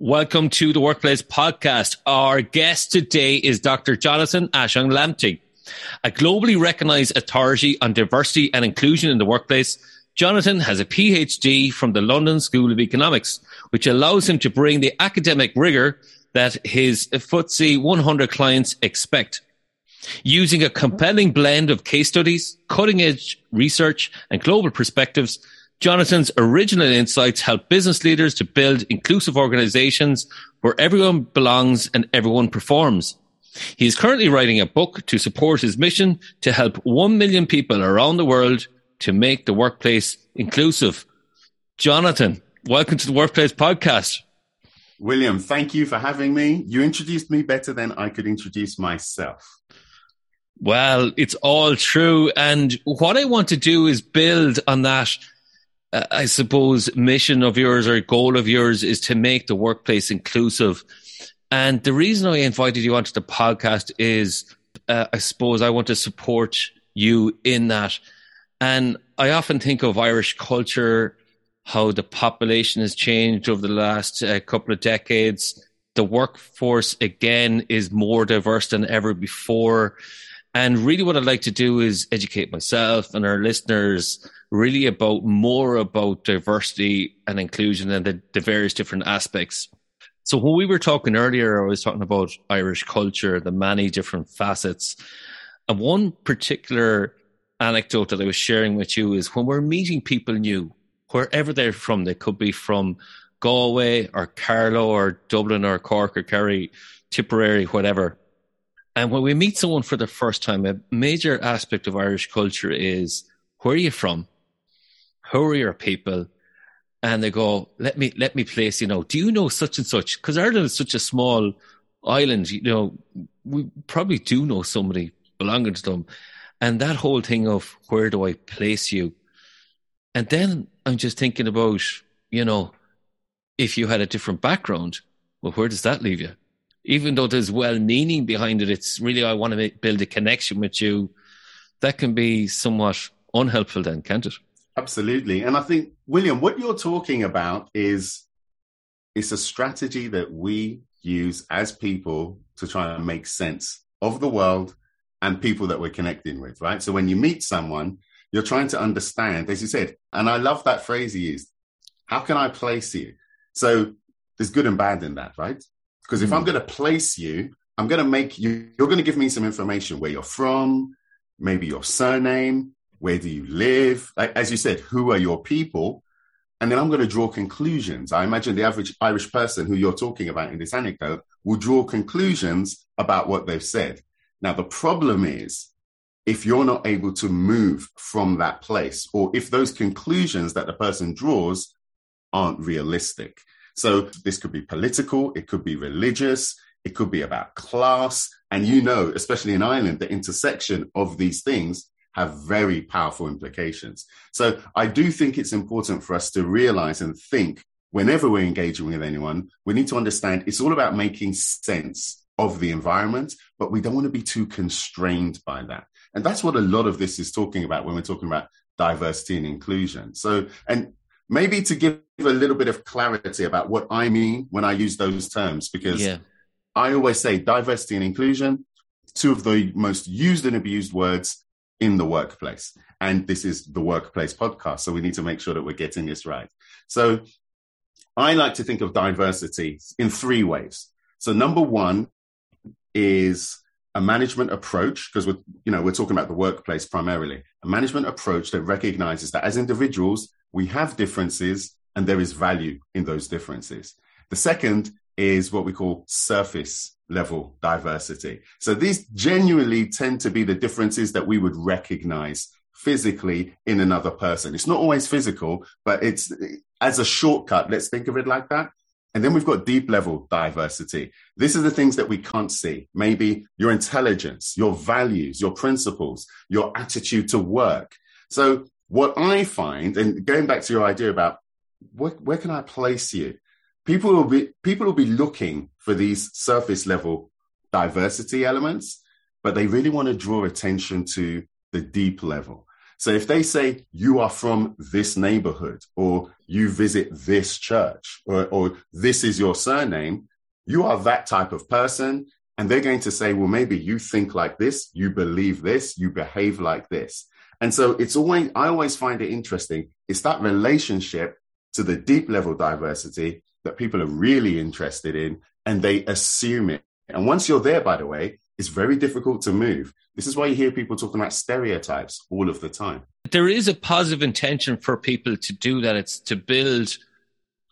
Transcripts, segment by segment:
Welcome to the Workplace Podcast. Our guest today is Dr. Jonathan Ashong Lamptey, a globally recognized authority on diversity and inclusion in the workplace. Jonathan has a PhD from the London School of Economics, which allows him to bring the academic rigor that his FTSE 100 clients expect. Using a compelling blend of case studies, cutting edge research, and global perspectives, Jonathan's original insights help business leaders to build inclusive organizations where everyone belongs and everyone performs. He is currently writing a book to support his mission to help 1 million people around the world to make the workplace inclusive. Jonathan, welcome to the Workplace Podcast. William, thank you for having me. You introduced me better than I could introduce myself. Well, it's all true. And what I want to do is build on that uh, I suppose, mission of yours or goal of yours is to make the workplace inclusive. And the reason I invited you onto the podcast is, uh, I suppose, I want to support you in that. And I often think of Irish culture, how the population has changed over the last uh, couple of decades. The workforce, again, is more diverse than ever before. And really, what I'd like to do is educate myself and our listeners really about more about diversity and inclusion and the, the various different aspects. So when we were talking earlier, I was talking about Irish culture, the many different facets. And one particular anecdote that I was sharing with you is when we're meeting people new, wherever they're from, they could be from Galway or Carlow or Dublin or Cork or Kerry, Tipperary, whatever. And when we meet someone for the first time, a major aspect of Irish culture is where are you from? Your people? And they go, let me, let me place, you know, do you know such and such? Because Ireland is such a small island, you know, we probably do know somebody belonging to them. And that whole thing of where do I place you? And then I'm just thinking about, you know, if you had a different background, well, where does that leave you? Even though there's well meaning behind it, it's really, I want to make, build a connection with you. That can be somewhat unhelpful then, can't it? Absolutely. And I think, William, what you're talking about is it's a strategy that we use as people to try and make sense of the world and people that we're connecting with, right? So when you meet someone, you're trying to understand, as you said, and I love that phrase he used. How can I place you? So there's good and bad in that, right? Because if mm. I'm going to place you, I'm going to make you, you're going to give me some information where you're from, maybe your surname, where do you live? As you said, who are your people? And then I'm going to draw conclusions. I imagine the average Irish person who you're talking about in this anecdote will draw conclusions about what they've said. Now, the problem is if you're not able to move from that place, or if those conclusions that the person draws aren't realistic. So this could be political, it could be religious, it could be about class. And you know, especially in Ireland, the intersection of these things have very powerful implications. So I do think it's important for us to realize and think whenever we're engaging with anyone, we need to understand it's all about making sense of the environment, but we don't want to be too constrained by that. And that's what a lot of this is talking about when we're talking about diversity and inclusion. So, and maybe to give a little bit of clarity about what I mean when I use those terms, because yeah. I always say diversity and inclusion, two of the most used and abused words in the workplace. And this is the workplace podcast. So we need to make sure that we're getting this right. So I like to think of diversity in three ways. So number one, is a management approach because we're you know we're talking about the workplace primarily a management approach that recognizes that as individuals we have differences and there is value in those differences the second is what we call surface level diversity so these genuinely tend to be the differences that we would recognize physically in another person it's not always physical but it's as a shortcut let's think of it like that and then we've got deep level diversity. This is the things that we can't see. Maybe your intelligence, your values, your principles, your attitude to work. So what I find, and going back to your idea about where, where can I place you? People will be people will be looking for these surface level diversity elements, but they really want to draw attention to the deep level. So if they say you are from this neighborhood or you visit this church or, or this is your surname, you are that type of person. And they're going to say, well, maybe you think like this, you believe this, you behave like this. And so it's always, I always find it interesting. It's that relationship to the deep level diversity that people are really interested in and they assume it. And once you're there, by the way, it's very difficult to move. This is why you hear people talking about stereotypes all of the time. There is a positive intention for people to do that. It's to build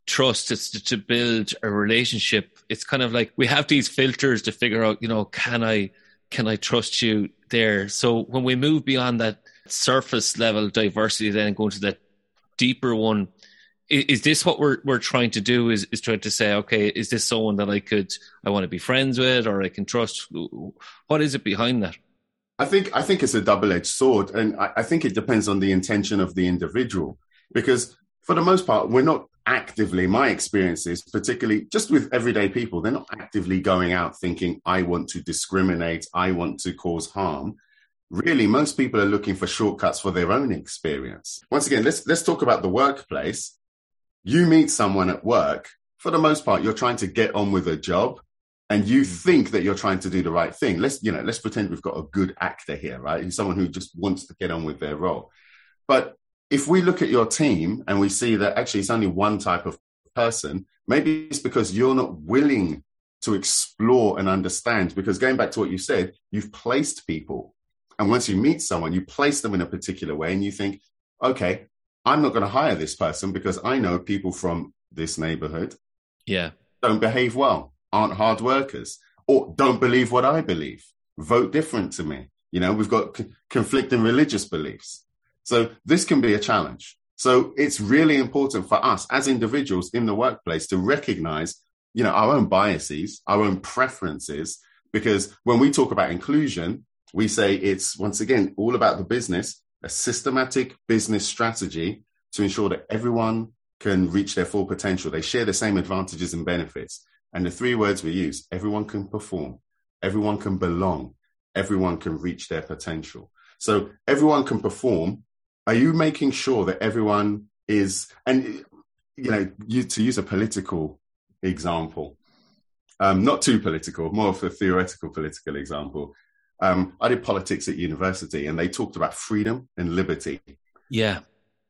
trust, it's to, to build a relationship. It's kind of like we have these filters to figure out, you know, can I can I trust you there? So when we move beyond that surface level diversity, then go into that deeper one, is this what we're we're trying to do? Is is trying to say, okay, is this someone that I could I want to be friends with or I can trust? What is it behind that? I think I think it's a double edged sword, and I, I think it depends on the intention of the individual. Because for the most part, we're not actively. My experiences, particularly just with everyday people, they're not actively going out thinking, "I want to discriminate, I want to cause harm." Really, most people are looking for shortcuts for their own experience. Once again, let's let's talk about the workplace you meet someone at work, for the most part, you're trying to get on with a job and you mm. think that you're trying to do the right thing. Let's, you know, let's pretend we've got a good actor here, right? He's someone who just wants to get on with their role. But if we look at your team and we see that actually it's only one type of person, maybe it's because you're not willing to explore and understand. Because going back to what you said, you've placed people. And once you meet someone, you place them in a particular way and you think, okay, I'm not going to hire this person because I know people from this neighborhood. Yeah. Don't behave well, aren't hard workers, or don't believe what I believe, vote different to me. You know, we've got c- conflicting religious beliefs. So this can be a challenge. So it's really important for us as individuals in the workplace to recognize, you know, our own biases, our own preferences, because when we talk about inclusion, we say it's once again all about the business a systematic business strategy to ensure that everyone can reach their full potential. They share the same advantages and benefits. And the three words we use everyone can perform, everyone can belong, everyone can reach their potential. So everyone can perform. Are you making sure that everyone is, and you know, you, to use a political example, um, not too political, more of a theoretical political example. Um, I did politics at university, and they talked about freedom and liberty. Yeah,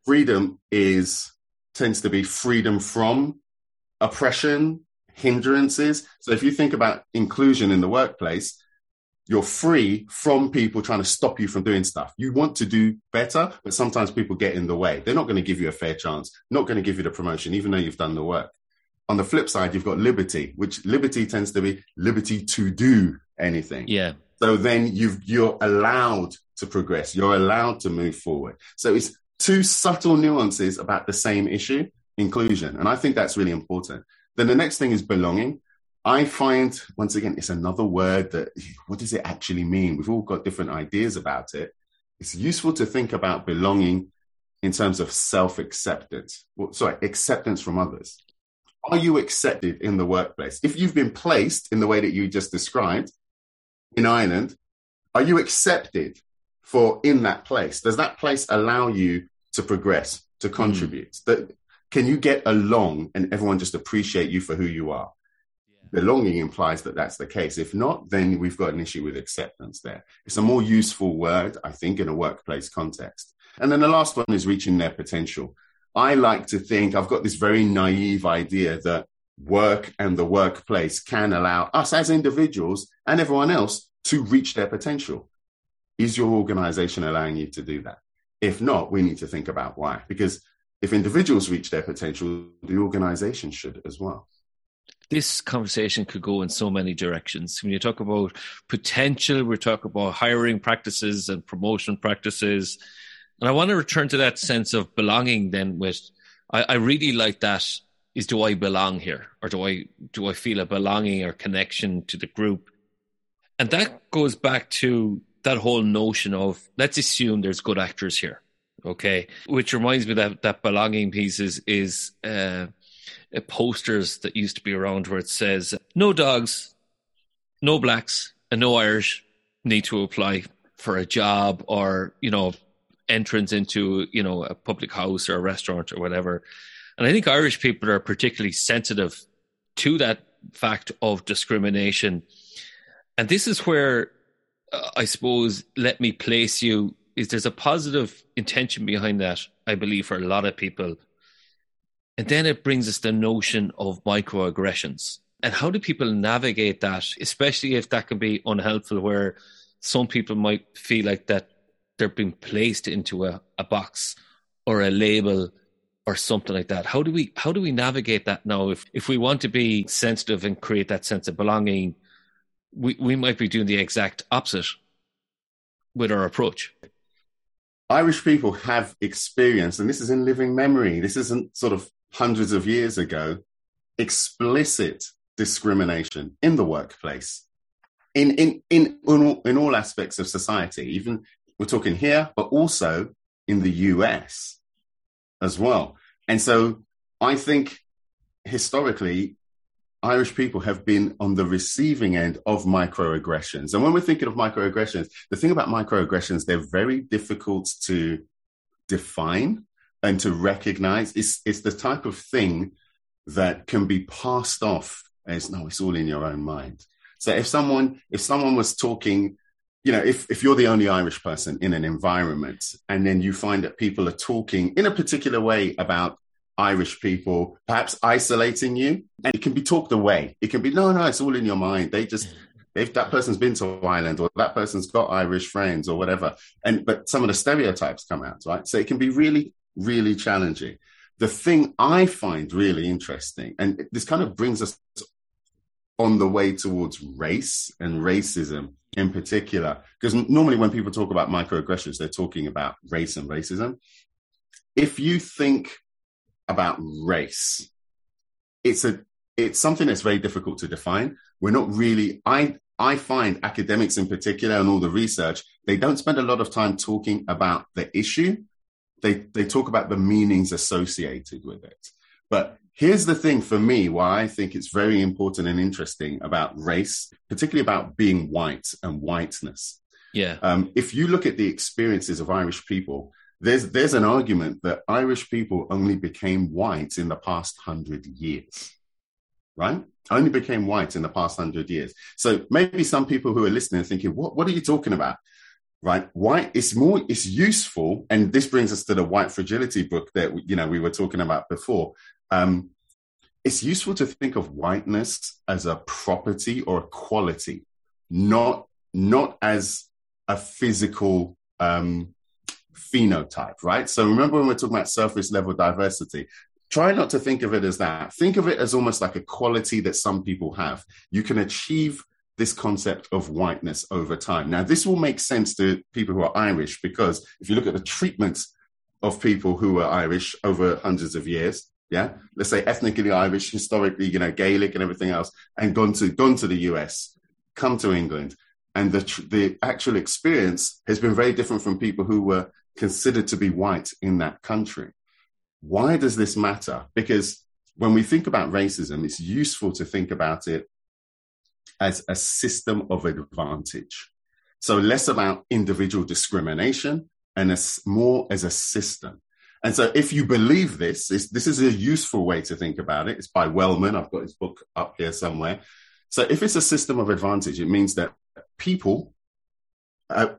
freedom is tends to be freedom from oppression, hindrances. So if you think about inclusion in the workplace, you're free from people trying to stop you from doing stuff. You want to do better, but sometimes people get in the way. They're not going to give you a fair chance, not going to give you the promotion, even though you've done the work. On the flip side, you've got liberty, which liberty tends to be liberty to do anything. Yeah. So then you you're allowed to progress. You're allowed to move forward. So it's two subtle nuances about the same issue, inclusion. And I think that's really important. Then the next thing is belonging. I find, once again, it's another word that, what does it actually mean? We've all got different ideas about it. It's useful to think about belonging in terms of self acceptance. Well, sorry, acceptance from others. Are you accepted in the workplace? If you've been placed in the way that you just described, in Ireland, are you accepted for in that place? Does that place allow you to progress, to hmm. contribute? Mm. That can you get along and everyone just appreciate you for who you are? Yeah. Belonging implies that that's the case. If not, then we've got an issue with acceptance there. It's a more useful word, I think, in a workplace context. And then the last one is reaching their potential. I like to think I've got this very naive idea that work and the workplace can allow us as individuals and everyone else to reach their potential. Is your organization allowing you to do that? If not, we need to think about why. Because if individuals reach their potential, the organization should as well. This conversation could go in so many directions. When you talk about potential, we're talking about hiring practices and promotion practices. And I want to return to that sense of belonging then with I, I really like that is do I belong here? Or do I do I feel a belonging or connection to the group? And that goes back to that whole notion of let's assume there's good actors here. Okay. Which reminds me that that belonging piece is is uh, posters that used to be around where it says no dogs, no blacks, and no Irish need to apply for a job or, you know, entrance into, you know, a public house or a restaurant or whatever. And I think Irish people are particularly sensitive to that fact of discrimination. And this is where uh, I suppose, let me place you is there's a positive intention behind that, I believe, for a lot of people. And then it brings us the notion of microaggressions. And how do people navigate that, especially if that can be unhelpful, where some people might feel like that they're being placed into a, a box or a label or something like that. How do we how do we navigate that now? If if we want to be sensitive and create that sense of belonging, we, we might be doing the exact opposite with our approach. Irish people have experienced, and this is in living memory, this isn't sort of hundreds of years ago, explicit discrimination in the workplace, in, in, in, in, all, in all aspects of society. Even we're talking here, but also in the US as well. And so I think historically, Irish people have been on the receiving end of microaggressions. And when we're thinking of microaggressions, the thing about microaggressions, they're very difficult to define and to recognize. It's, it's the type of thing that can be passed off as no, it's all in your own mind. So if someone, if someone was talking, you know, if, if you're the only Irish person in an environment and then you find that people are talking in a particular way about Irish people, perhaps isolating you. And it can be talked away. It can be, no, no, it's all in your mind. They just, if that person's been to Ireland or that person's got Irish friends or whatever. And, but some of the stereotypes come out, right? So it can be really, really challenging. The thing I find really interesting, and this kind of brings us on the way towards race and racism in particular, because normally when people talk about microaggressions, they're talking about race and racism. If you think about race. It's a it's something that's very difficult to define. We're not really I I find academics in particular and all the research, they don't spend a lot of time talking about the issue. They they talk about the meanings associated with it. But here's the thing for me why I think it's very important and interesting about race, particularly about being white and whiteness. Yeah. Um, if you look at the experiences of Irish people, there's there's an argument that Irish people only became white in the past hundred years, right? Only became white in the past hundred years. So maybe some people who are listening are thinking, "What what are you talking about?" Right? White is more it's useful, and this brings us to the white fragility book that you know we were talking about before. Um, it's useful to think of whiteness as a property or a quality, not not as a physical um, phenotype, right? So remember when we're talking about surface level diversity, try not to think of it as that. Think of it as almost like a quality that some people have. You can achieve this concept of whiteness over time. Now, this will make sense to people who are Irish because if you look at the treatment of people who are Irish over hundreds of years, yeah, let's say ethnically Irish, historically, you know, Gaelic and everything else, and gone to gone to the US, come to England, and the the actual experience has been very different from people who were considered to be white in that country. Why does this matter? Because when we think about racism, it's useful to think about it as a system of advantage. So less about individual discrimination and as more as a system. And so if you believe this, this is a useful way to think about it. It's by Wellman. I've got his book up here somewhere. So if it's a system of advantage, it means that people uh,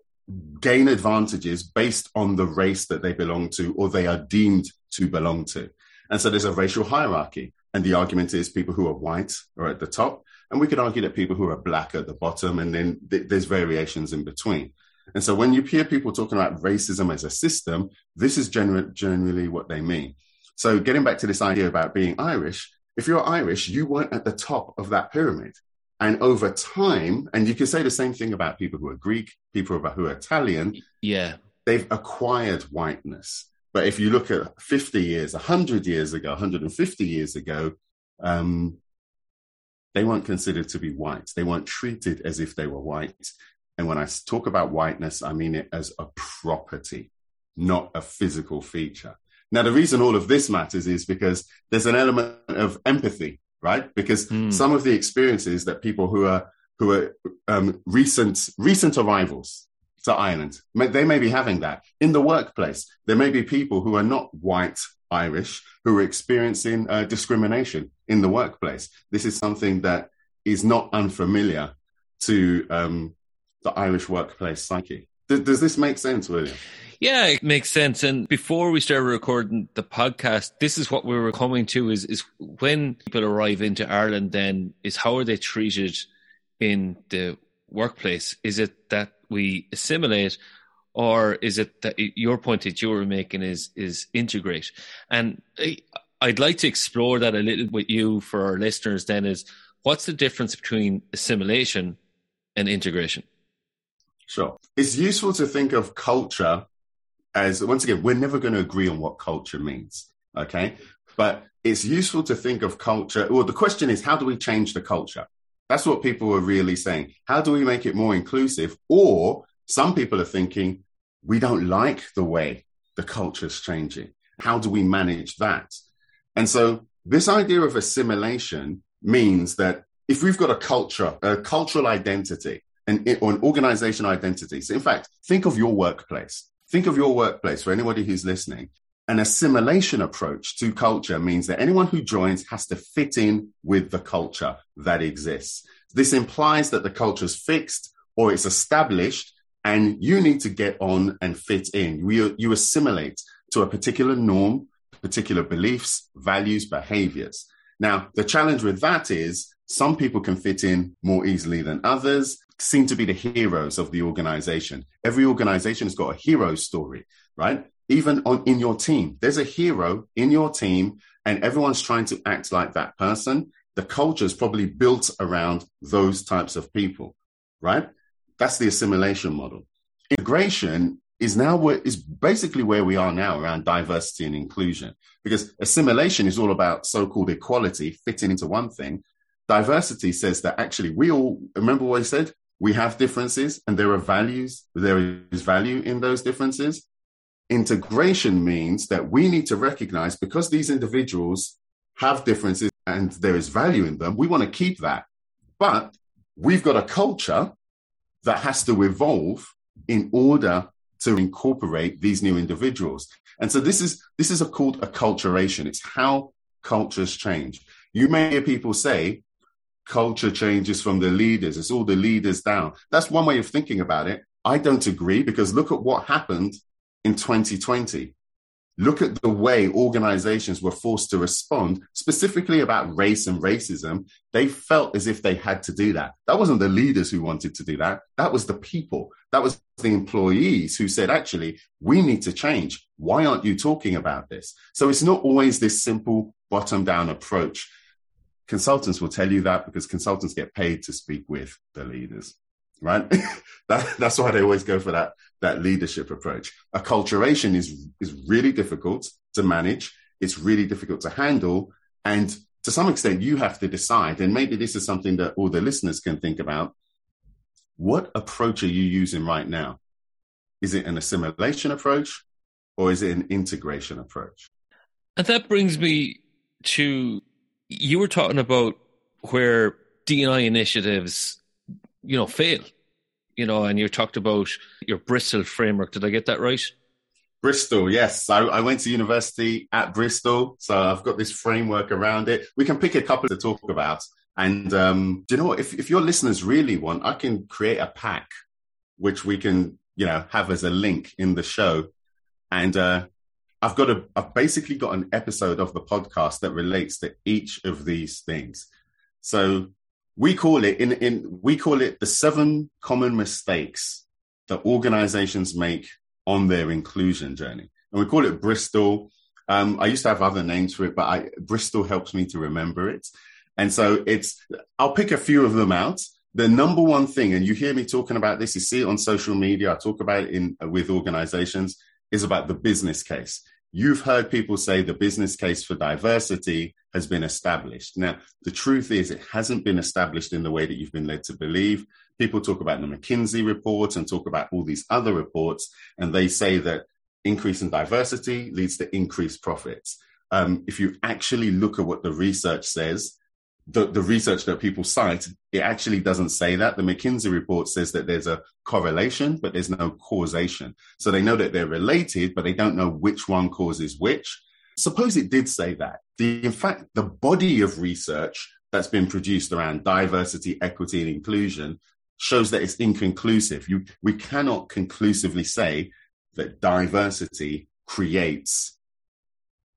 gain advantages based on the race that they belong to or they are deemed to belong to. And so there's a racial hierarchy. And the argument is people who are white are at the top. And we could argue that people who are black at the bottom, and then th- there's variations in between. And so when you hear people talking about racism as a system, this is gener- generally what they mean. So getting back to this idea about being Irish, if you're Irish, you weren't at the top of that pyramid. And over time, and you can say the same thing about people who are Greek, people who are Italian. Yeah. They've acquired whiteness. But if you look at 50 years, 100 years ago, 150 years ago, um, they weren't considered to be white. They weren't treated as if they were white. And when I talk about whiteness, I mean it as a property, not a physical feature. Now, the reason all of this matters is because there's an element of empathy, right? Because mm. some of the experiences that people who are who are um, recent recent arrivals to Ireland. They may be having that in the workplace. There may be people who are not white Irish who are experiencing uh, discrimination in the workplace. This is something that is not unfamiliar to um, the Irish workplace psyche. Th- does this make sense, William? Yeah, it makes sense. And before we started recording the podcast, this is what we were coming to is, is when people arrive into Ireland, then is how are they treated in the workplace? Is it that we assimilate, or is it that your point that you were making is is integrate? And I'd like to explore that a little with you for our listeners. Then is what's the difference between assimilation and integration? Sure, it's useful to think of culture as once again we're never going to agree on what culture means. Okay, but it's useful to think of culture. Well, the question is, how do we change the culture? That's what people are really saying. How do we make it more inclusive? Or some people are thinking, we don't like the way the culture is changing. How do we manage that? And so this idea of assimilation means that if we've got a culture, a cultural identity, and or an organization identity. So in fact, think of your workplace. Think of your workplace for anybody who's listening. An assimilation approach to culture means that anyone who joins has to fit in with the culture that exists. This implies that the culture is fixed or it's established and you need to get on and fit in. You, you assimilate to a particular norm, particular beliefs, values, behaviors. Now, the challenge with that is some people can fit in more easily than others, seem to be the heroes of the organization. Every organization has got a hero story, right? Even on in your team. There's a hero in your team, and everyone's trying to act like that person. The culture is probably built around those types of people, right? That's the assimilation model. Integration is now where, is basically where we are now around diversity and inclusion, because assimilation is all about so-called equality, fitting into one thing. Diversity says that actually we all remember what I said. We have differences, and there are values. There is value in those differences Integration means that we need to recognize because these individuals have differences and there is value in them, we want to keep that. But we've got a culture that has to evolve in order to incorporate these new individuals. And so this is this is a, called acculturation. It's how cultures change. You may hear people say culture changes from the leaders. It's all the leaders down. That's one way of thinking about it. I don't agree because look at what happened in 2020. Look at the way organizations were forced to respond, specifically about race and racism. They felt as if they had to do that. That wasn't the leaders who wanted to do that. That was the people. That was the employees who said, actually, we need to change. Why aren't you talking about this? So it's not always this simple bottom down approach. Consultants will tell you that because consultants get paid to speak with the leaders right? that, that's why they always go for that that leadership approach. Acculturation is is really difficult to manage. It's really difficult to handle, and to some extent, you have to decide. And maybe this is something that all the listeners can think about. What approach are you using right now? Is it an assimilation approach, or is it an integration approach? And that brings me to you were talking about where DNI initiatives you know, fail. You know, and you talked about your Bristol framework. Did I get that right? Bristol, yes. I, I, went to university at Bristol, so I've got this framework around it. We can pick a couple to talk about. And um, do you know what? If, if your listeners really want, I can create a pack which we can, you know, have as a link in the show. And uh, I've got a, I've basically got an episode of the podcast that relates to each of these things. So we call it in, in, we call it the seven common mistakes that organizations make on their inclusion journey. And we call it Bristol. Um, I used to have other names for it, but I, Bristol helps me to remember it. And so it's, I'll pick a few of them out. The number one thing, and you hear me talking about this, you see it on social media, I talk about it in with organizations, is about the business case. You've heard people say the business case for diversity has been established. Now, the truth is it hasn't been established in the way that you've been led to believe. People talk about the McKinsey report and talk about all these other reports, and they say that increase in diversity leads to increased profits. Um, if you actually look at what the research says, the, the research that people cite, it actually doesn't say that. The McKinsey report says that there's a correlation, but there's no causation. So they know that they're related, but they don't know which one causes which. Suppose it did say that. The, in fact, the body of research that's been produced around diversity, equity, and inclusion shows that it's inconclusive. You, we cannot conclusively say that diversity creates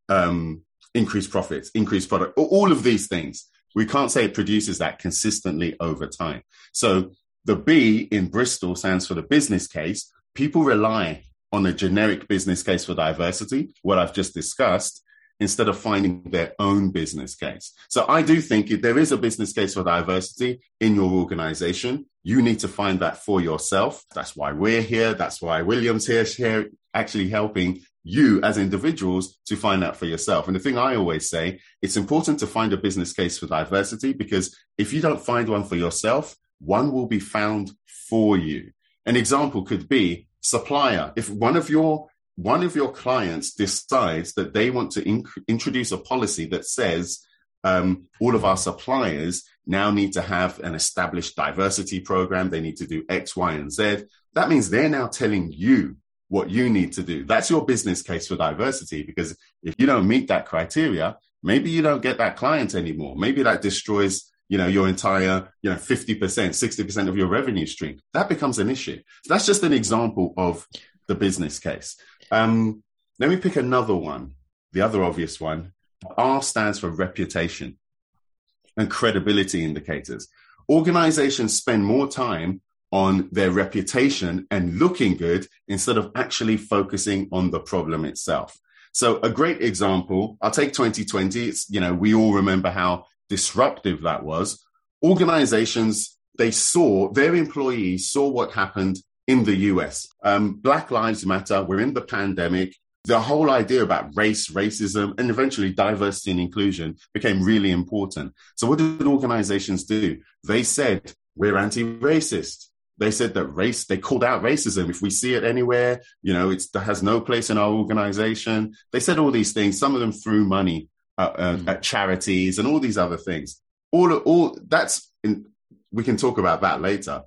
um, increased profits, increased product, all of these things. We can't say it produces that consistently over time. So the B in Bristol stands for the business case. People rely on a generic business case for diversity, what I've just discussed, instead of finding their own business case. So I do think if there is a business case for diversity in your organization, you need to find that for yourself. That's why we're here. That's why William's here, here actually helping you as individuals to find out for yourself. And the thing I always say, it's important to find a business case for diversity because if you don't find one for yourself, one will be found for you. An example could be supplier. If one of your one of your clients decides that they want to introduce a policy that says um, all of our suppliers now need to have an established diversity program. They need to do X, Y, and Z. That means they're now telling you what you need to do. That's your business case for diversity. Because if you don't meet that criteria, maybe you don't get that client anymore. Maybe that destroys, you know, your entire, you know, 50%, 60% of your revenue stream. That becomes an issue. So that's just an example of the business case. Um, let me pick another one. The other obvious one. R stands for reputation and credibility indicators. Organizations spend more time on their reputation and looking good instead of actually focusing on the problem itself. So a great example, I'll take 2020. It's, you know, we all remember how disruptive that was. Organizations, they saw, their employees saw what happened in the US. Um, Black Lives Matter, we're in the pandemic. The whole idea about race, racism, and eventually diversity and inclusion became really important. So what did organizations do? They said, we're anti-racist. They said that race, they called out racism. If we see it anywhere, you know, it has no place in our organization. They said all these things, some of them threw money uh, uh, mm. at charities and all these other things. All, all that's, in, we can talk about that later.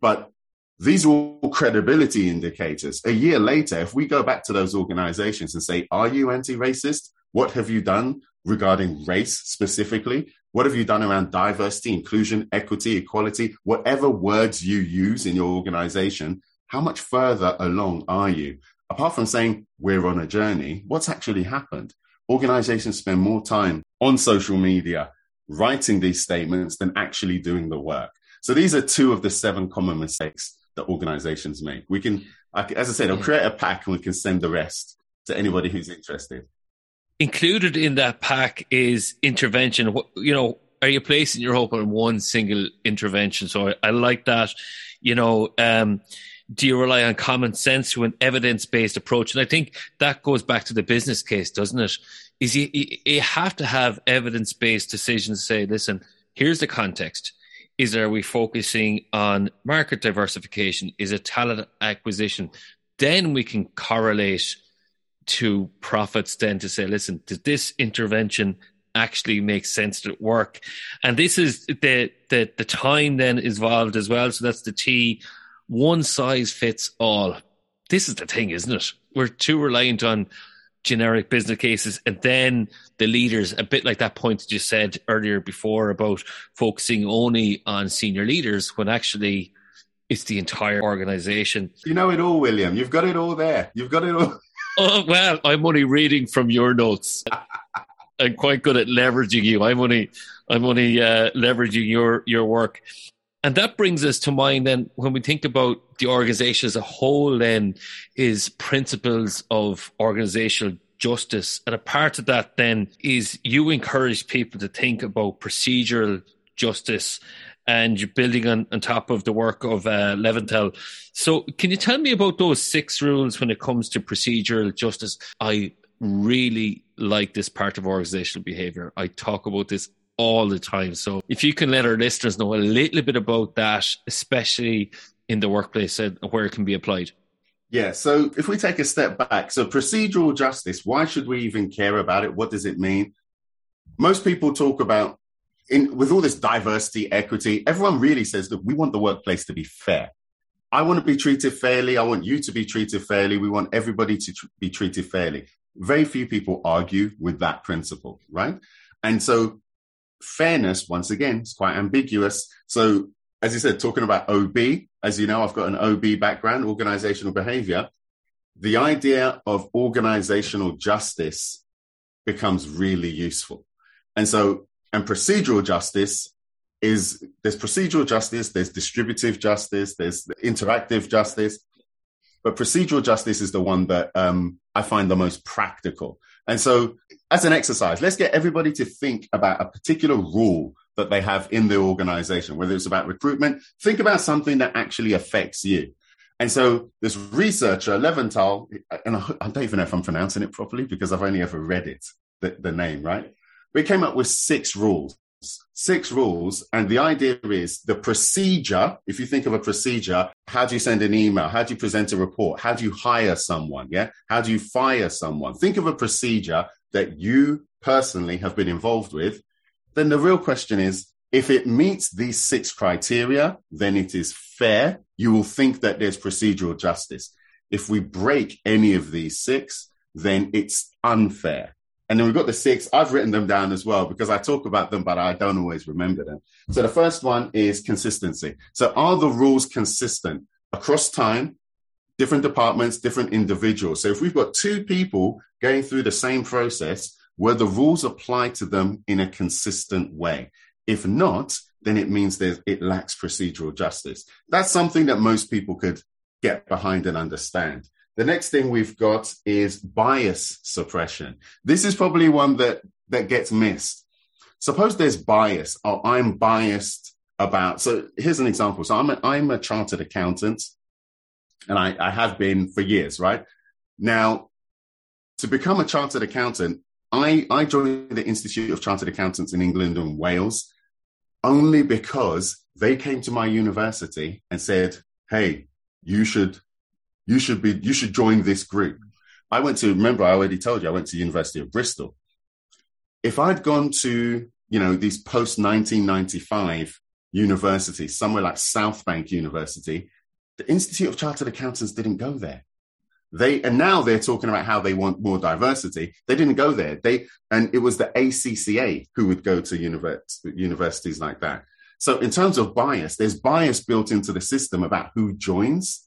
But these are all credibility indicators. A year later, if we go back to those organizations and say, Are you anti racist? What have you done regarding race specifically? What have you done around diversity, inclusion, equity, equality? Whatever words you use in your organization, how much further along are you? Apart from saying we're on a journey, what's actually happened? Organizations spend more time on social media writing these statements than actually doing the work. So these are two of the seven common mistakes that organizations make. We can, as I said, I'll create a pack and we can send the rest to anybody who's interested. Included in that pack is intervention. You know, are you placing your hope on one single intervention? So I, I like that. You know, um, do you rely on common sense to an evidence based approach? And I think that goes back to the business case, doesn't it? Is you, you have to have evidence based decisions. Say, listen, here's the context is are we focusing on market diversification? Is it talent acquisition? Then we can correlate to profits then to say, listen, did this intervention actually make sense to work? And this is the, the, the time then involved as well. So that's the T. One size fits all. This is the thing, isn't it? We're too reliant on generic business cases and then the leaders a bit like that point that you said earlier before about focusing only on senior leaders when actually it's the entire organization you know it all william you've got it all there you've got it all oh, well, I'm only reading from your notes. I'm quite good at leveraging you. I'm only, I'm only uh, leveraging your your work, and that brings us to mind. Then, when we think about the organization as a whole, then is principles of organizational justice, and a part of that then is you encourage people to think about procedural justice and you're building on, on top of the work of uh, Leventhal. So, can you tell me about those six rules when it comes to procedural justice? I really like this part of organizational behavior. I talk about this all the time. So, if you can let our listeners know a little bit about that, especially in the workplace and where it can be applied. Yeah, so if we take a step back, so procedural justice, why should we even care about it? What does it mean? Most people talk about in, with all this diversity, equity, everyone really says that we want the workplace to be fair. I want to be treated fairly. I want you to be treated fairly. We want everybody to tr- be treated fairly. Very few people argue with that principle, right? And so fairness, once again, is quite ambiguous. So, as you said, talking about OB, as you know, I've got an OB background, organizational behavior. The idea of organizational justice becomes really useful. And so and procedural justice is there's procedural justice, there's distributive justice, there's interactive justice. But procedural justice is the one that um, I find the most practical. And so, as an exercise, let's get everybody to think about a particular rule that they have in the organization, whether it's about recruitment, think about something that actually affects you. And so, this researcher, Leventhal, and I don't even know if I'm pronouncing it properly because I've only ever read it, the, the name, right? We came up with six rules. Six rules. And the idea is the procedure. If you think of a procedure, how do you send an email? How do you present a report? How do you hire someone? Yeah. How do you fire someone? Think of a procedure that you personally have been involved with. Then the real question is if it meets these six criteria, then it is fair. You will think that there's procedural justice. If we break any of these six, then it's unfair. And then we've got the six. I've written them down as well because I talk about them, but I don't always remember them. So the first one is consistency. So are the rules consistent across time, different departments, different individuals? So if we've got two people going through the same process, where the rules apply to them in a consistent way. If not, then it means that it lacks procedural justice. That's something that most people could get behind and understand. The next thing we've got is bias suppression. This is probably one that, that gets missed. Suppose there's bias, or oh, I'm biased about. So here's an example. So I'm a, I'm a chartered accountant, and I, I have been for years, right? Now, to become a chartered accountant, I, I joined the Institute of Chartered Accountants in England and Wales only because they came to my university and said, Hey, you should you should be you should join this group. I went to remember I already told you I went to the University of Bristol. If I'd gone to you know these post 1995 universities, somewhere like South Bank University, the Institute of Chartered Accountants didn't go there. They and now they're talking about how they want more diversity. They didn't go there. They and it was the ACCA who would go to universities like that. So in terms of bias, there's bias built into the system about who joins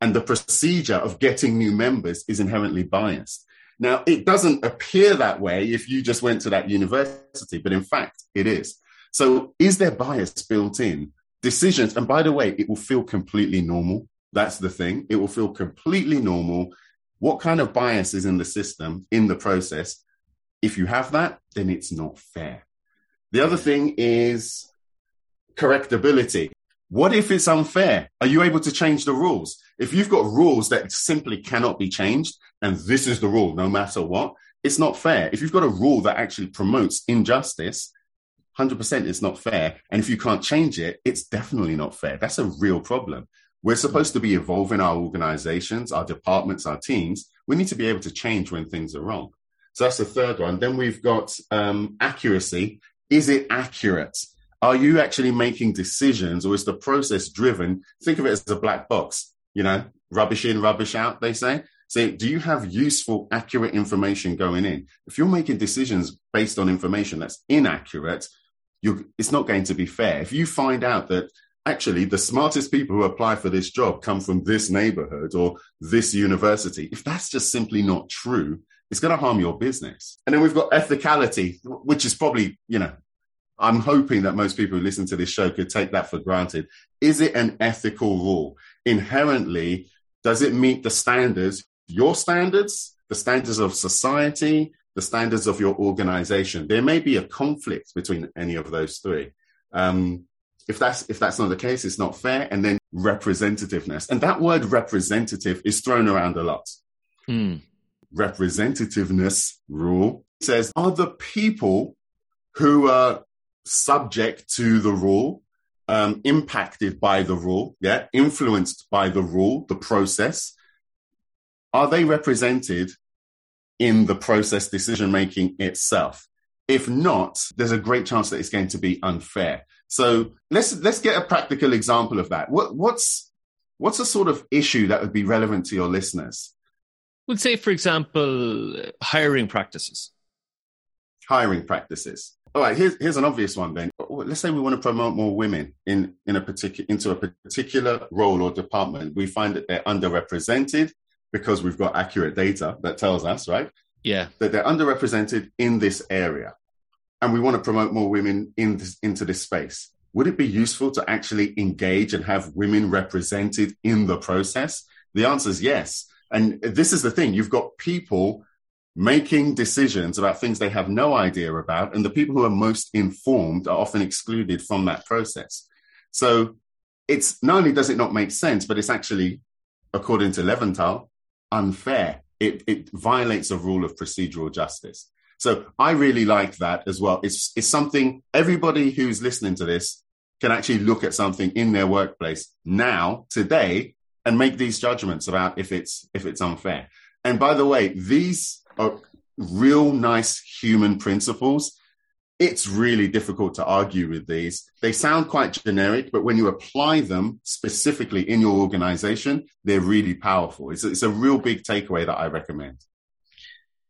and the procedure of getting new members is inherently biased. Now, it doesn't appear that way if you just went to that university, but in fact, it is. So, is there bias built in? Decisions, and by the way, it will feel completely normal. That's the thing. It will feel completely normal. What kind of bias is in the system, in the process? If you have that, then it's not fair. The other thing is correctability. What if it's unfair? Are you able to change the rules? If you've got rules that simply cannot be changed, and this is the rule no matter what, it's not fair. If you've got a rule that actually promotes injustice, 100% it's not fair. And if you can't change it, it's definitely not fair. That's a real problem. We're supposed to be evolving our organizations, our departments, our teams. We need to be able to change when things are wrong. So that's the third one. Then we've got um, accuracy. Is it accurate? Are you actually making decisions or is the process driven? Think of it as a black box, you know, rubbish in, rubbish out, they say. So do you have useful, accurate information going in? If you're making decisions based on information that's inaccurate, it's not going to be fair. If you find out that actually the smartest people who apply for this job come from this neighborhood or this university. If that's just simply not true, it's going to harm your business. And then we've got ethicality, which is probably, you know, I'm hoping that most people who listen to this show could take that for granted. Is it an ethical rule? Inherently, does it meet the standards, your standards, the standards of society, the standards of your organization? There may be a conflict between any of those three. Um, if that's if that's not the case, it's not fair. And then representativeness, and that word representative is thrown around a lot. Mm. Representativeness rule says are the people who are subject to the rule, um, impacted by the rule, yeah, influenced by the rule, the process. Are they represented in the process decision making itself? If not, there's a great chance that it's going to be unfair. So let's let's get a practical example of that. What, what's what's a sort of issue that would be relevant to your listeners? Would say, for example, hiring practices. Hiring practices. All right, here's here's an obvious one. Then let's say we want to promote more women in in a particular into a particular role or department. We find that they're underrepresented because we've got accurate data that tells us, right? Yeah, that they're underrepresented in this area and we want to promote more women in this, into this space. Would it be useful to actually engage and have women represented in the process? The answer is yes. And this is the thing you've got people making decisions about things they have no idea about, and the people who are most informed are often excluded from that process. So it's not only does it not make sense, but it's actually, according to Leventhal, unfair. It, it violates a rule of procedural justice. So I really like that as well. It's it's something everybody who's listening to this can actually look at something in their workplace now, today, and make these judgments about if it's if it's unfair. And by the way, these are real nice human principles. It's really difficult to argue with these. They sound quite generic, but when you apply them specifically in your organization, they're really powerful. It's, it's a real big takeaway that I recommend.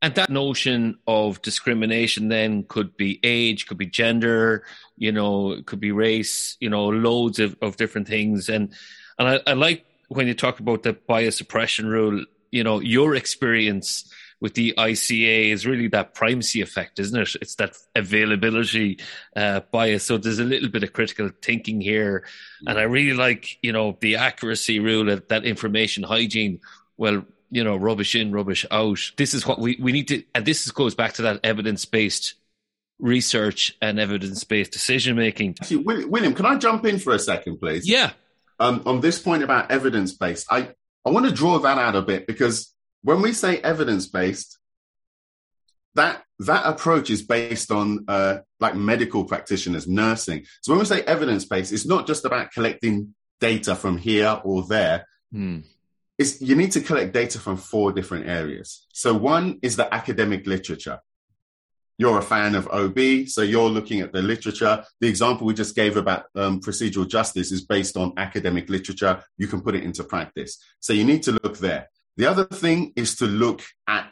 And that notion of discrimination then could be age, could be gender, you know, could be race, you know, loads of, of different things. And and I, I like when you talk about the bias suppression rule, you know, your experience with the ICA is really that primacy effect, isn't it? It's that availability uh, bias. So there's a little bit of critical thinking here, and I really like you know the accuracy rule that, that information hygiene. Well, you know, rubbish in, rubbish out. This is what we, we need to, and this is, goes back to that evidence based research and evidence based decision making. Actually, William, can I jump in for a second, please? Yeah. Um, on this point about evidence based, I, I want to draw that out a bit because when we say evidence based, that that approach is based on uh, like medical practitioners, nursing. So when we say evidence based, it's not just about collecting data from here or there. Hmm is you need to collect data from four different areas. So one is the academic literature. You're a fan of OB, so you're looking at the literature. The example we just gave about um, procedural justice is based on academic literature. You can put it into practice. So you need to look there. The other thing is to look at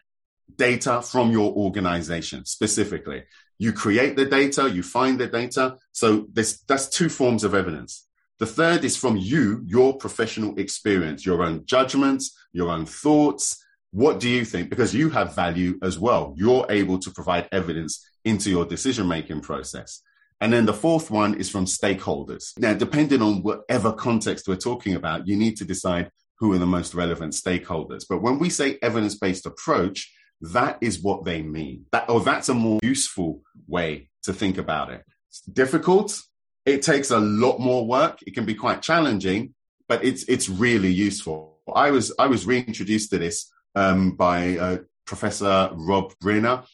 data from your organization specifically. You create the data, you find the data. So that's two forms of evidence. The third is from you, your professional experience, your own judgments, your own thoughts. What do you think? Because you have value as well. You're able to provide evidence into your decision making process. And then the fourth one is from stakeholders. Now, depending on whatever context we're talking about, you need to decide who are the most relevant stakeholders. But when we say evidence based approach, that is what they mean. That, or that's a more useful way to think about it. It's difficult, it takes a lot more work. It can be quite challenging, but it's it's really useful. I was I was reintroduced to this um, by uh, Professor Rob Briner.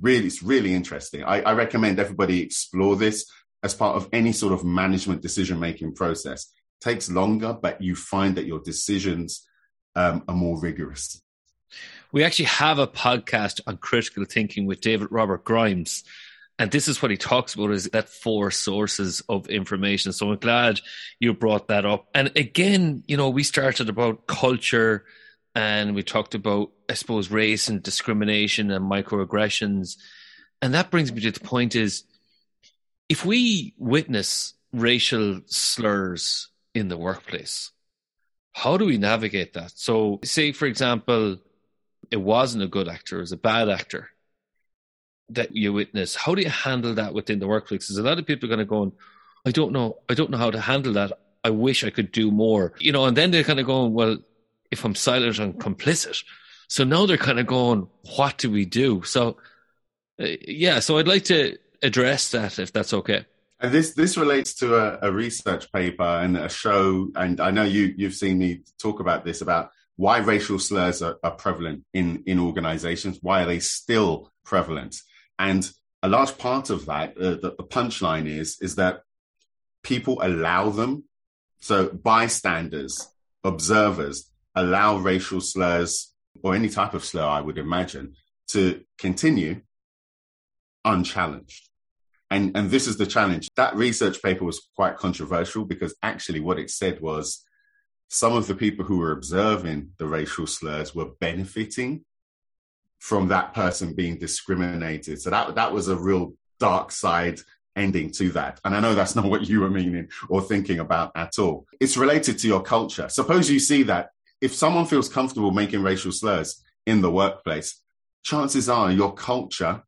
Really, it's really interesting. I, I recommend everybody explore this as part of any sort of management decision making process. Takes longer, but you find that your decisions um, are more rigorous. We actually have a podcast on critical thinking with David Robert Grimes and this is what he talks about is that four sources of information. So i'm glad you brought that up. And again you know we started about culture and we talked about i suppose race and discrimination and microaggressions. And that brings me to the point is if we witness racial slurs in the workplace. How do we navigate that? So, say, for example, it wasn't a good actor, it was a bad actor that you witness. How do you handle that within the workplace? Because a lot of people are going to go, I don't know, I don't know how to handle that. I wish I could do more, you know, and then they're kind of going, well, if I'm silent, I'm complicit. So now they're kind of going, what do we do? So, uh, yeah, so I'd like to address that if that's okay. This this relates to a, a, research paper and a show, and I know you you've seen me talk about this about why racial slurs are, are prevalent in in organizations. Why are they still prevalent? And a large part of that, uh, the, the punchline is is that people allow them. So bystanders, observers, allow racial slurs or any type of slur, I would imagine, to continue unchallenged. And, and this is the challenge. That research paper was quite controversial because actually what it said was some of the people who were observing the racial slurs were benefiting from that person being discriminated. So that, that was a real dark side ending to that. And I know that's not what you were meaning or thinking about at all. It's related to your culture. Suppose you see that if someone feels comfortable making racial slurs in the workplace, chances are your culture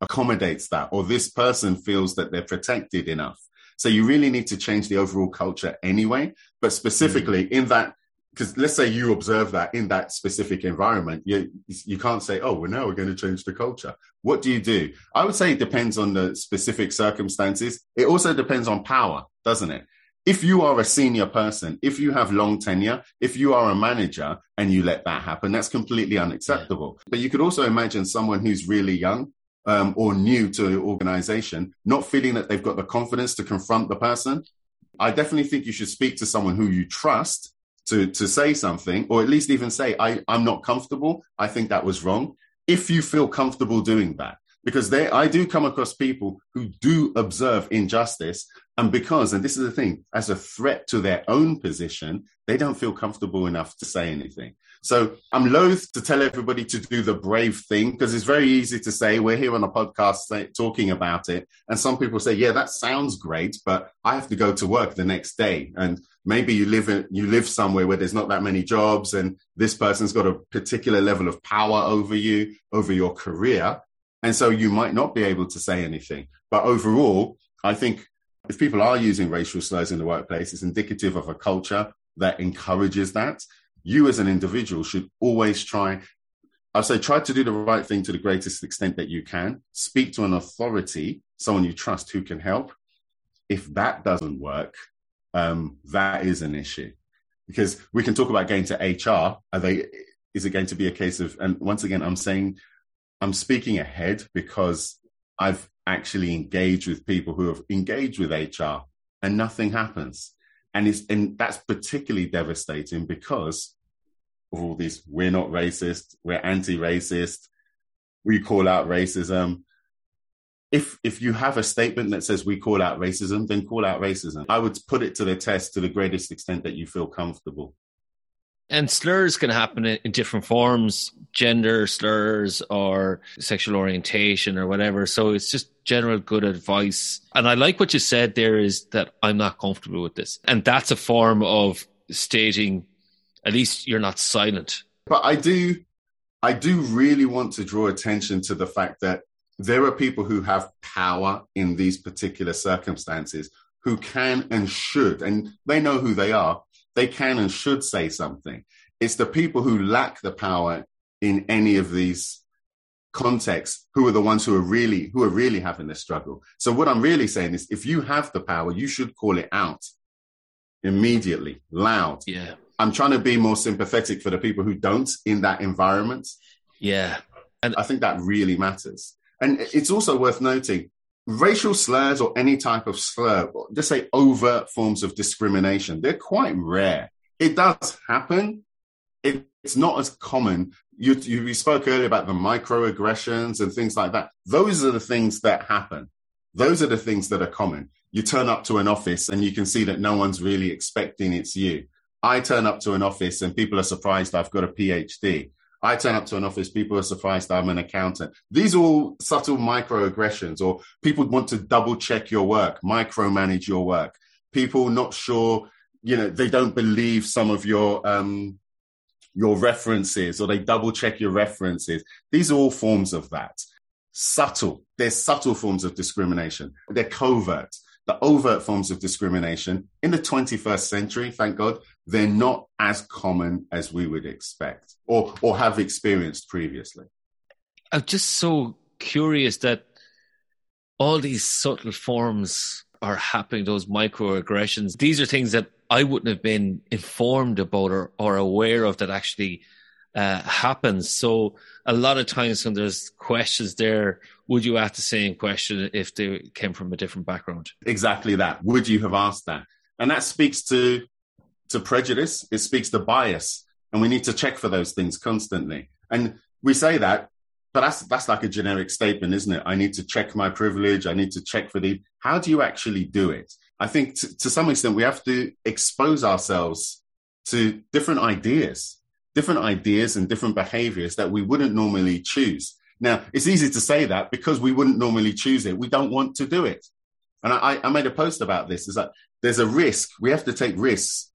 accommodates that, or this person feels that they're protected enough. So you really need to change the overall culture anyway. But specifically mm. in that, because let's say you observe that in that specific environment, you you can't say, oh, well, now we're going to change the culture. What do you do? I would say it depends on the specific circumstances. It also depends on power, doesn't it? If you are a senior person, if you have long tenure, if you are a manager and you let that happen, that's completely unacceptable. Yeah. But you could also imagine someone who's really young um, or new to the organization, not feeling that they've got the confidence to confront the person. I definitely think you should speak to someone who you trust to, to say something, or at least even say, I, I'm not comfortable. I think that was wrong. If you feel comfortable doing that, because they, I do come across people who do observe injustice. And because, and this is the thing, as a threat to their own position, they don't feel comfortable enough to say anything. So I'm loath to tell everybody to do the brave thing because it's very easy to say, we're here on a podcast talking about it. And some people say, yeah, that sounds great, but I have to go to work the next day. And maybe you live in, you live somewhere where there's not that many jobs and this person's got a particular level of power over you, over your career. And so you might not be able to say anything. But overall, I think if people are using racial slurs in the workplace, it's indicative of a culture that encourages that you as an individual should always try I say try to do the right thing to the greatest extent that you can. Speak to an authority, someone you trust who can help. If that doesn't work, um, that is an issue because we can talk about going to HR. Are they? Is it going to be a case of? And once again, I'm saying I'm speaking ahead because I've actually engaged with people who have engaged with HR and nothing happens. And it's and that's particularly devastating because all this we're not racist, we're anti-racist, we call out racism. If if you have a statement that says we call out racism, then call out racism. I would put it to the test to the greatest extent that you feel comfortable. And slurs can happen in different forms, gender slurs or sexual orientation or whatever. So it's just general good advice. And I like what you said there is that I'm not comfortable with this. And that's a form of stating at least you're not silent. But I do, I do really want to draw attention to the fact that there are people who have power in these particular circumstances who can and should, and they know who they are, they can and should say something. It's the people who lack the power in any of these contexts who are the ones who are really who are really having the struggle. So what I'm really saying is if you have the power, you should call it out immediately, loud. Yeah. I'm trying to be more sympathetic for the people who don't in that environment. Yeah. And I think that really matters. And it's also worth noting racial slurs or any type of slur, just say overt forms of discrimination, they're quite rare. It does happen. It, it's not as common. You, you spoke earlier about the microaggressions and things like that. Those are the things that happen. Those are the things that are common. You turn up to an office and you can see that no one's really expecting it's you. I turn up to an office and people are surprised I've got a PhD. I turn up to an office, people are surprised I'm an accountant. These are all subtle microaggressions, or people want to double check your work, micromanage your work. People not sure, you know, they don't believe some of your um, your references, or they double check your references. These are all forms of that. Subtle. They're subtle forms of discrimination. They're covert the overt forms of discrimination in the 21st century, thank God, they're not as common as we would expect or, or have experienced previously. I'm just so curious that all these subtle forms are happening, those microaggressions. These are things that I wouldn't have been informed about or, or aware of that actually uh, happens. So a lot of times when there's questions there, would you ask the same question if they came from a different background? Exactly that. Would you have asked that? And that speaks to to prejudice. It speaks to bias, and we need to check for those things constantly. And we say that, but that's that's like a generic statement, isn't it? I need to check my privilege. I need to check for the. How do you actually do it? I think t- to some extent we have to expose ourselves to different ideas, different ideas and different behaviors that we wouldn't normally choose. Now, it's easy to say that because we wouldn't normally choose it. We don't want to do it. And I, I made a post about this is that there's a risk. We have to take risks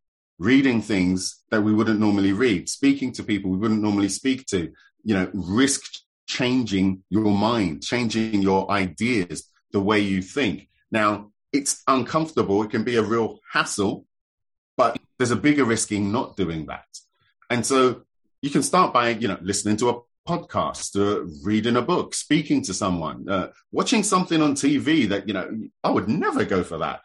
reading things that we wouldn't normally read, speaking to people we wouldn't normally speak to, you know, risk changing your mind, changing your ideas, the way you think. Now, it's uncomfortable. It can be a real hassle, but there's a bigger risk in not doing that. And so you can start by, you know, listening to a podcast, uh, reading a book, speaking to someone, uh, watching something on TV that, you know, I would never go for that.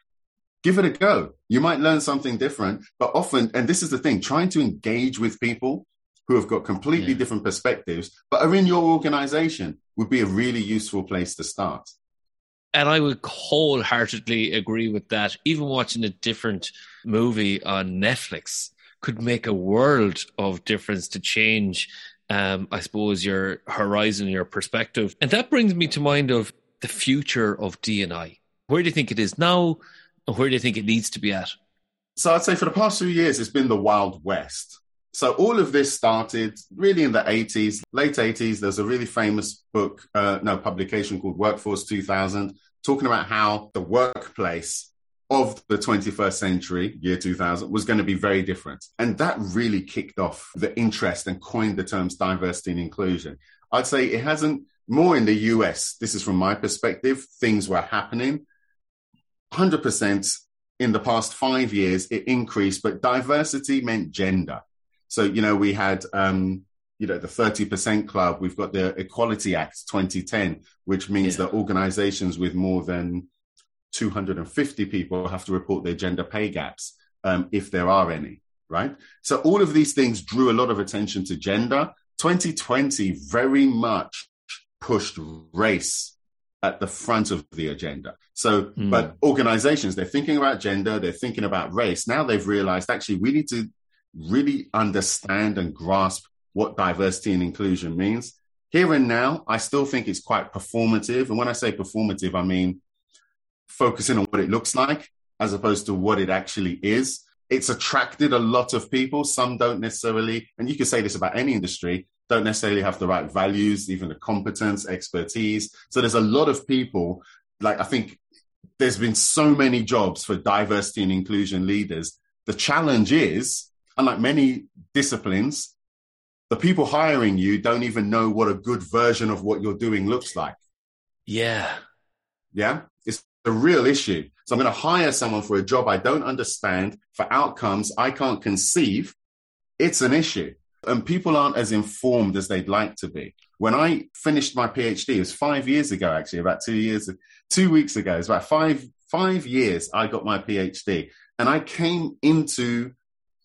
Give it a go. You might learn something different, but often, and this is the thing, trying to engage with people who have got completely yeah. different perspectives, but are in your organization would be a really useful place to start. And I would wholeheartedly agree with that. Even watching a different movie on Netflix could make a world of difference to change um, I suppose, your horizon, your perspective. And that brings me to mind of the future of DNI. Where do you think it is now? Where do you think it needs to be at? So I'd say for the past few years, it's been the Wild West. So all of this started really in the 80s, late 80s. There's a really famous book, uh, no, publication called Workforce 2000, talking about how the workplace of the 21st century, year 2000, was going to be very different. And that really kicked off the interest and coined the terms diversity and inclusion. I'd say it hasn't, more in the US, this is from my perspective, things were happening. 100% in the past five years, it increased, but diversity meant gender. So, you know, we had, um, you know, the 30% club, we've got the Equality Act 2010, which means yeah. that organizations with more than 250 people have to report their gender pay gaps, um, if there are any, right? So all of these things drew a lot of attention to gender. 2020 very much pushed race at the front of the agenda. So, mm. but organizations, they're thinking about gender, they're thinking about race. Now they've realized actually we need to really understand and grasp what diversity and inclusion means. Here and now, I still think it's quite performative. And when I say performative, I mean focusing on what it looks like as opposed to what it actually is. It's attracted a lot of people. Some don't necessarily, and you can say this about any industry, don't necessarily have the right values, even the competence, expertise. So there's a lot of people, like I think there's been so many jobs for diversity and inclusion leaders. The challenge is, unlike many disciplines, the people hiring you don't even know what a good version of what you're doing looks like. Yeah. Yeah It's a real issue. So I'm going to hire someone for a job I don't understand for outcomes I can't conceive. It's an issue. And people aren't as informed as they'd like to be. When I finished my PhD, it was five years ago, actually, about two years, two weeks ago. It's about five, five years I got my PhD. And I came into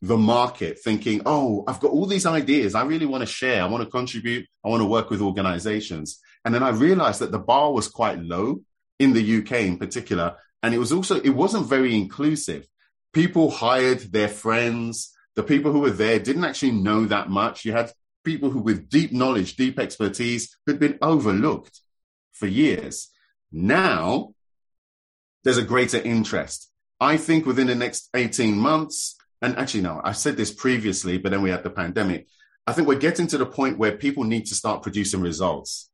the market thinking, oh, I've got all these ideas. I really want to share. I want to contribute. I want to work with organizations. And then I realized that the bar was quite low in the UK in particular. And it was also, it wasn't very inclusive. People hired their friends. The people who were there didn't actually know that much. You had people who with deep knowledge, deep expertise who'd been overlooked for years. Now there's a greater interest. I think within the next 18 months, and actually, no, I said this previously, but then we had the pandemic. I think we're getting to the point where people need to start producing results.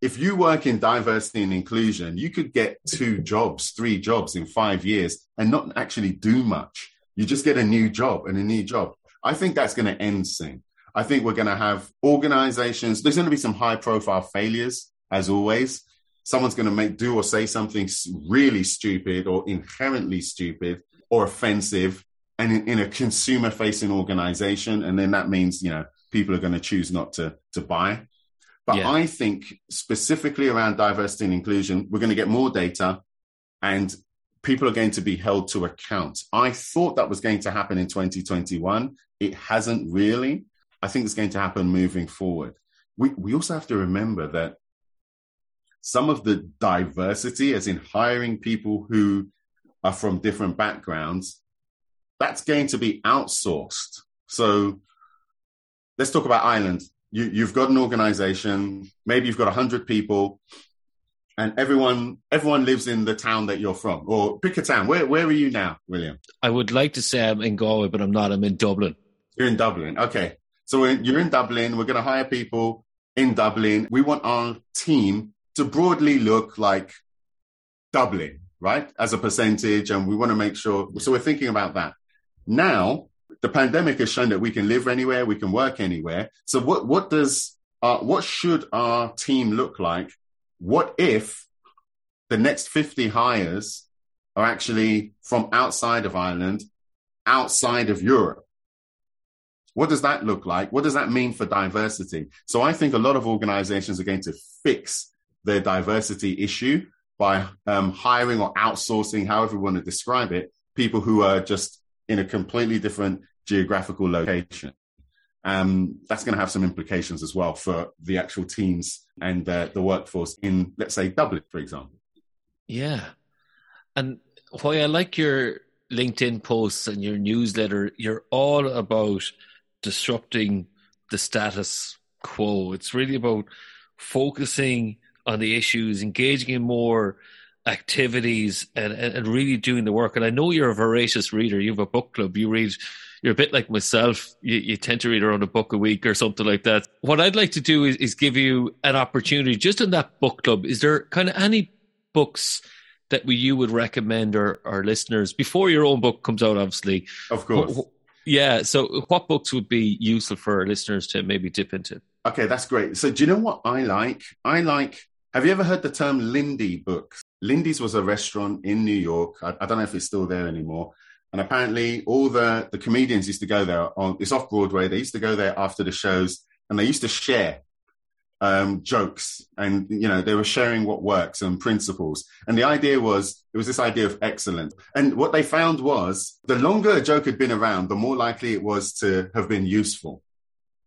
If you work in diversity and inclusion, you could get two jobs, three jobs in five years and not actually do much. You just get a new job and a new job. I think that's going to end soon. I think we're going to have organizations. There's going to be some high profile failures, as always. Someone's going to make do or say something really stupid or inherently stupid or offensive and in, in a consumer facing organization. And then that means, you know, people are going to choose not to, to buy. But yeah. I think specifically around diversity and inclusion, we're going to get more data and people are going to be held to account. I thought that was going to happen in 2021. It hasn't really. I think it's going to happen moving forward. We, we also have to remember that some of the diversity, as in hiring people who are from different backgrounds, that's going to be outsourced. So let's talk about Ireland. You, you've got an organization, maybe you've got 100 people, and everyone everyone lives in the town that you're from. Or pick a town. Where, where are you now, William? I would like to say I'm in Galway, but I'm not. I'm in Dublin. You're in Dublin. Okay. So you're in Dublin. We're going to hire people in Dublin. We want our team to broadly look like Dublin, right? As a percentage. And we want to make sure. So we're thinking about that. Now, the pandemic has shown that we can live anywhere, we can work anywhere. So what, what does, uh, what should our team look like? What if the next 50 hires are actually from outside of Ireland, outside of Europe? What does that look like? What does that mean for diversity? So I think a lot of organizations are going to fix their diversity issue by um, hiring or outsourcing, however you want to describe it, people who are just in a completely different geographical location. Um, that's going to have some implications as well for the actual teams and uh, the workforce in, let's say, Dublin, for example. Yeah. And why I like your LinkedIn posts and your newsletter, you're all about disrupting the status quo. It's really about focusing on the issues, engaging in more activities, and, and, really doing the work. And I know you're a voracious reader. You have a book club. You read. You're a bit like myself. You, you tend to read around a book a week or something like that. What I'd like to do is, is give you an opportunity just in that book club. Is there kind of any books that we, you would recommend our, our listeners before your own book comes out, obviously? Of course. Yeah. So, what books would be useful for our listeners to maybe dip into? Okay, that's great. So, do you know what I like? I like. Have you ever heard the term Lindy books? Lindy's was a restaurant in New York. I, I, don't know if it's still there anymore. And apparently, all the the comedians used to go there. On it's off Broadway. They used to go there after the shows, and they used to share um, jokes and you know they were sharing what works and principles and the idea was it was this idea of excellence and what they found was the longer a joke had been around the more likely it was to have been useful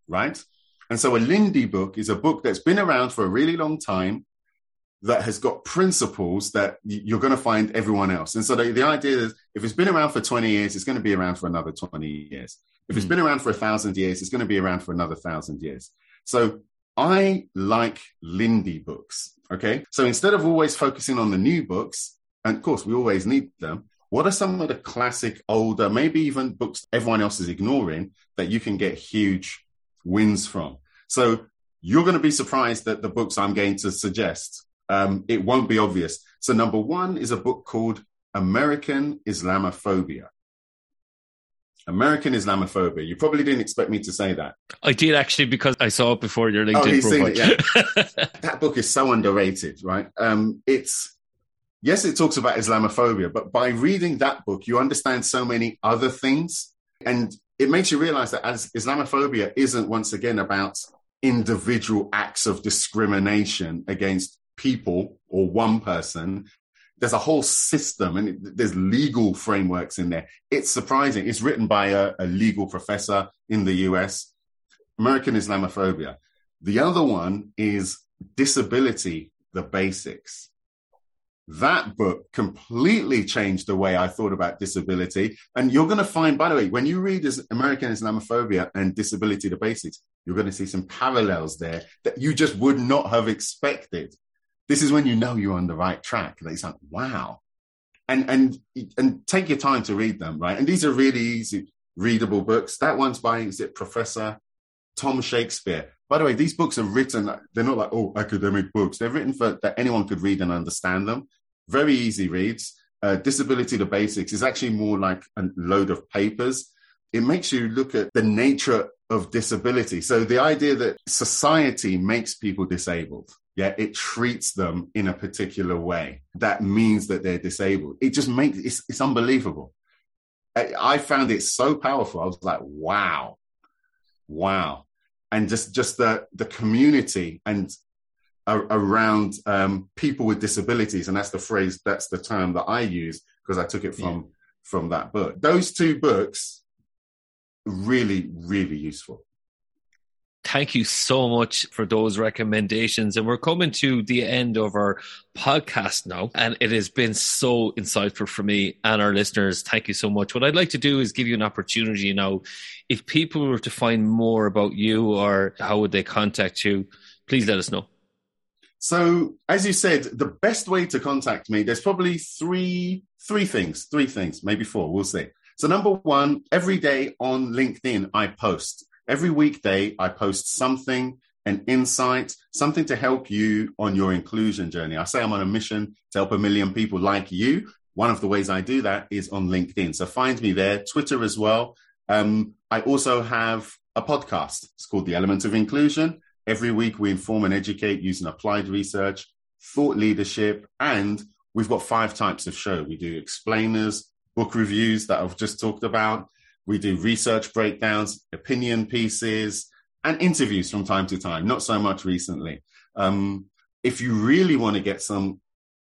right and so a lindy book is a book that's been around for a really long time that has got principles that you're going to find everyone else and so the, the idea is if it's been around for 20 years it's going to be around for another 20 years if it's hmm. been around for a thousand years it's going to be around for another thousand years so I like Lindy books. Okay. So instead of always focusing on the new books, and of course we always need them, what are some of the classic, older, maybe even books everyone else is ignoring that you can get huge wins from? So you're going to be surprised that the books I'm going to suggest, um, it won't be obvious. So number one is a book called American Islamophobia. American Islamophobia. You probably didn't expect me to say that. I did actually because I saw it before your LinkedIn oh, profile. It, yeah. that book is so underrated, right? Um, it's yes, it talks about Islamophobia, but by reading that book, you understand so many other things, and it makes you realize that as Islamophobia isn't once again about individual acts of discrimination against people or one person there's a whole system and it, there's legal frameworks in there. It's surprising. It's written by a, a legal professor in the US. American Islamophobia. The other one is Disability, the Basics. That book completely changed the way I thought about disability. And you're going to find, by the way, when you read American Islamophobia and Disability, the Basics, you're going to see some parallels there that you just would not have expected this is when you know you're on the right track. That it's like, wow. And and and take your time to read them, right? And these are really easy readable books. That one's by is it Professor Tom Shakespeare. By the way, these books are written, they're not like, oh, academic books. They're written for that anyone could read and understand them. Very easy reads. Uh, Disability to Basics is actually more like a load of papers. It makes you look at the nature of disability. So the idea that society makes people disabled, yeah, it treats them in a particular way. That means that they're disabled. It just makes it's, it's unbelievable. I, I found it so powerful. I was like, wow, wow and just just the the community and around um, people with disabilities, and that's the phrase, that's the term that I use because I took it from yeah. from that book. Those two books, really, really useful thank you so much for those recommendations. And we're coming to the end of our podcast now. And it has been so insightful for me and our listeners. Thank you so much. What I'd like to do is give you an opportunity now. If people were to find more about you or how would they contact you, please let us know. So, as you said, the best way to contact me, there's probably three three things, three things, maybe four, we'll see. So, number one, every day on LinkedIn, I post. Every weekday, I post something, an insight, something to help you on your inclusion journey. I say I'm on a mission to help a million people like you. One of the ways I do that is on LinkedIn. So find me there, Twitter as well. Um, I also have a podcast. It's called The Element of Inclusion. Every week, we inform and educate using applied research, thought leadership, and we've got five types of show. We do explainers, book reviews that I've just talked about, we do research breakdowns, opinion pieces, and interviews from time to time, not so much recently. Um, if you really want to get some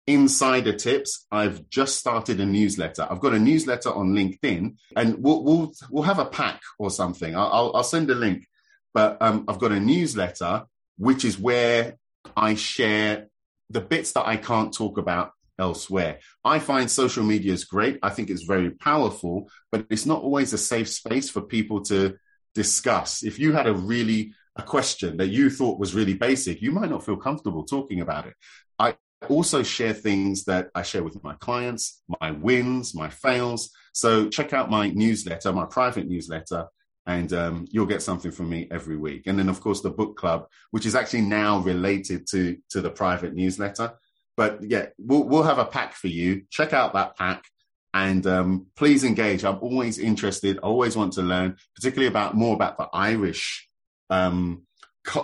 insider tips, I've just started a newsletter. I've got a newsletter on LinkedIn, and we'll we'll, we'll have a pack or something. I'll, I'll send a link, but um, I've got a newsletter which is where I share the bits that I can't talk about elsewhere. I find social media is great. I think it's very powerful, but it's not always a safe space for people to discuss. If you had a really a question that you thought was really basic, you might not feel comfortable talking about it. I also share things that I share with my clients, my wins, my fails. So check out my newsletter, my private newsletter, and um, you'll get something from me every week. And then, of course, the book club, which is actually now related to to the private newsletter. But yeah, we'll, we'll have a pack for you. Check out that pack and um, please engage. I'm always interested. I always want to learn, particularly about more about the Irish um,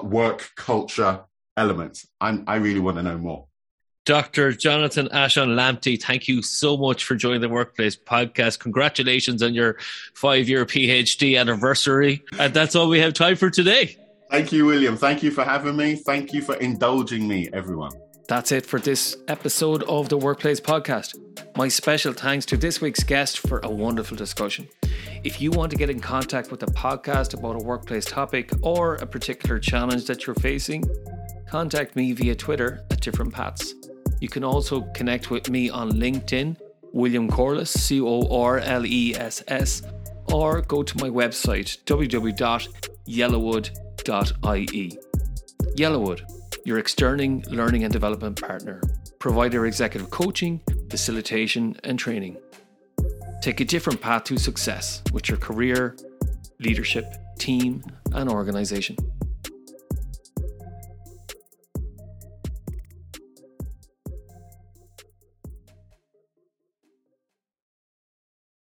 work culture element. I'm, I really want to know more. Dr. Jonathan Ashong Lamptey, thank you so much for joining the Workplace podcast. Congratulations on your five year PhD anniversary. And that's all we have time for today. Thank you, William. Thank you for having me. Thank you for indulging me, everyone. That's it for this episode of the Workplace Podcast. My special thanks to this week's guest for a wonderful discussion. If you want to get in contact with the podcast about a workplace topic or a particular challenge that you're facing, contact me via Twitter at different paths. You can also connect with me on LinkedIn, William Corless, C O R L E S S, or go to my website, www.yellowwood.ie. Yellowwood your external learning and development partner, provider executive coaching, facilitation, and training. Take a different path to success with your career, leadership, team, and organization.